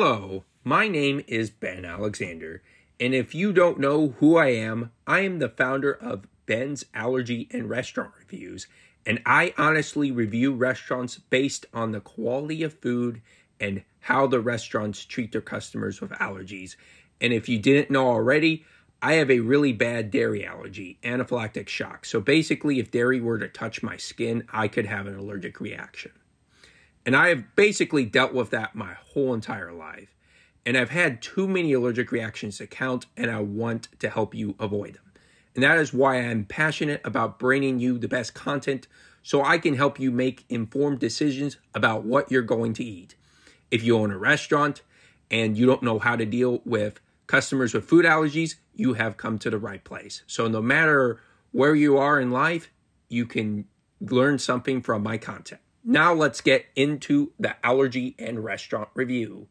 Hello, my name is Ben Alexander, and if you don't know who I am, I am the founder of Ben's Allergy and Restaurant Reviews, and I honestly review restaurants based on the quality of food and how the restaurants treat their customers with allergies. And if you didn't know already, I have a really bad dairy allergy, anaphylactic shock. So basically, if dairy were to touch my skin, I could have an allergic reaction. And I have basically dealt with that my whole entire life. And I've had too many allergic reactions to count, and I want to help you avoid them. And that is why I'm passionate about bringing you the best content so I can help you make informed decisions about what you're going to eat. If you own a restaurant and you don't know how to deal with customers with food allergies, you have come to the right place. So no matter where you are in life, you can learn something from my content. Now let's get into the allergy and restaurant review.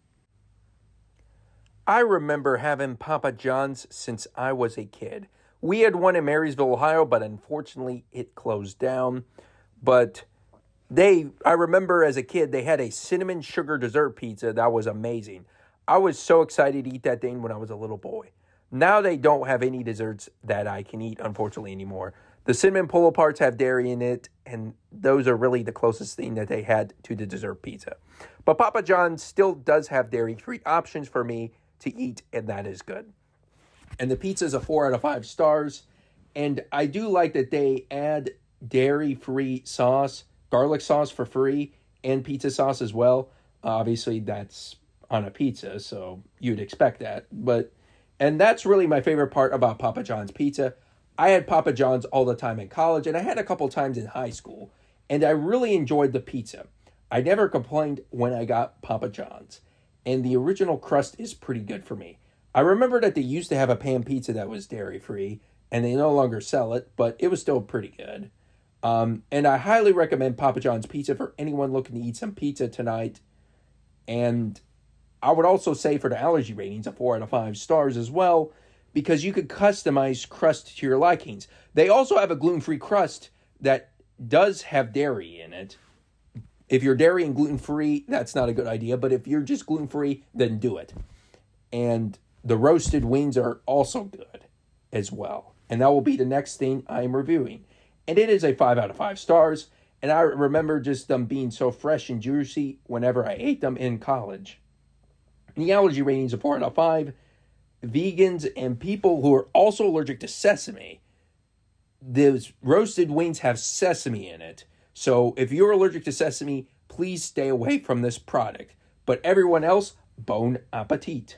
I remember having Papa John's since I was a kid. We had one in Marysville, Ohio, but unfortunately it closed down. But they, I remember as a kid, they had a cinnamon sugar dessert pizza that was amazing. I was so excited to eat that thing when I was a little boy. Now they don't have any desserts that I can eat, unfortunately, anymore. The cinnamon pull parts have dairy in it, and those are really the closest thing that they had to the dessert pizza. But Papa John's still does have dairy free options for me to eat, and that is good. And the pizza is a four out of five stars. And I do like that they add dairy free sauce, garlic sauce for free, and pizza sauce as well. Obviously, that's on a pizza, so you'd expect that. But, and that's really my favorite part about Papa John's pizza I had Papa John's all the time in college, and I had a couple times in high school, and I really enjoyed the pizza. I never complained when I got Papa John's, and the original crust is pretty good for me. I remember that they used to have a pan pizza that was dairy free, and they no longer sell it, but it was still pretty good. Um, and I highly recommend Papa John's pizza for anyone looking to eat some pizza tonight. And I would also say for the allergy ratings, a four out of five stars as well because you could customize crust to your likings. They also have a gluten free crust that does have dairy in it. If you're dairy and gluten free, that's not a good idea, but if you're just gluten free, then do it. And the roasted wings are also good as well. And that will be the next thing I'm reviewing. And it is a 5 out of 5 stars. And I remember just them being so fresh and juicy whenever I ate them in college. The allergy rating is 4 out of 5 vegans and people who are also allergic to sesame, those roasted wings have sesame in it. So if you're allergic to sesame, please stay away from this product. But everyone else, bon appetit.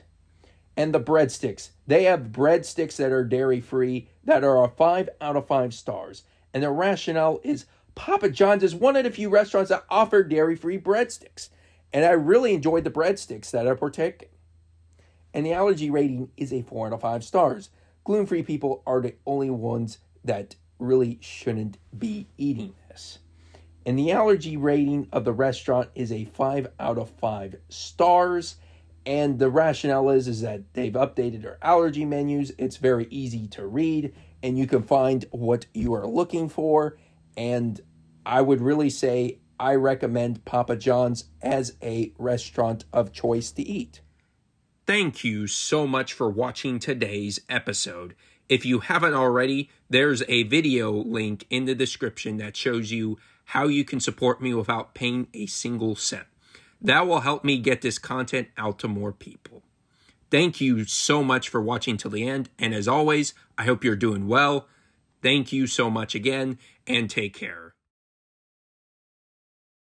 And the breadsticks. They have breadsticks that are dairy free that are a 5 out of 5 stars. And the rationale is Papa John's is one of the few restaurants that offer dairy free breadsticks. And I really enjoyed the breadsticks that I partaken and the allergy rating is a 4 out of 5 stars. Gluten free people are the only ones that really shouldn't be eating this. And the allergy rating of the restaurant is a 5 out of 5 stars. And the rationale is, is that they've updated their allergy menus. It's very easy to read, and you can find what you are looking for. And I would really say I recommend Papa John's as a restaurant of choice to eat. Thank you so much for watching today's episode. If you haven't already, there's a video link in the description that shows you how you can support me without paying a single cent. That will help me get this content out to more people. Thank you so much for watching till the end. And as always, I hope you're doing well. Thank you so much again and take care.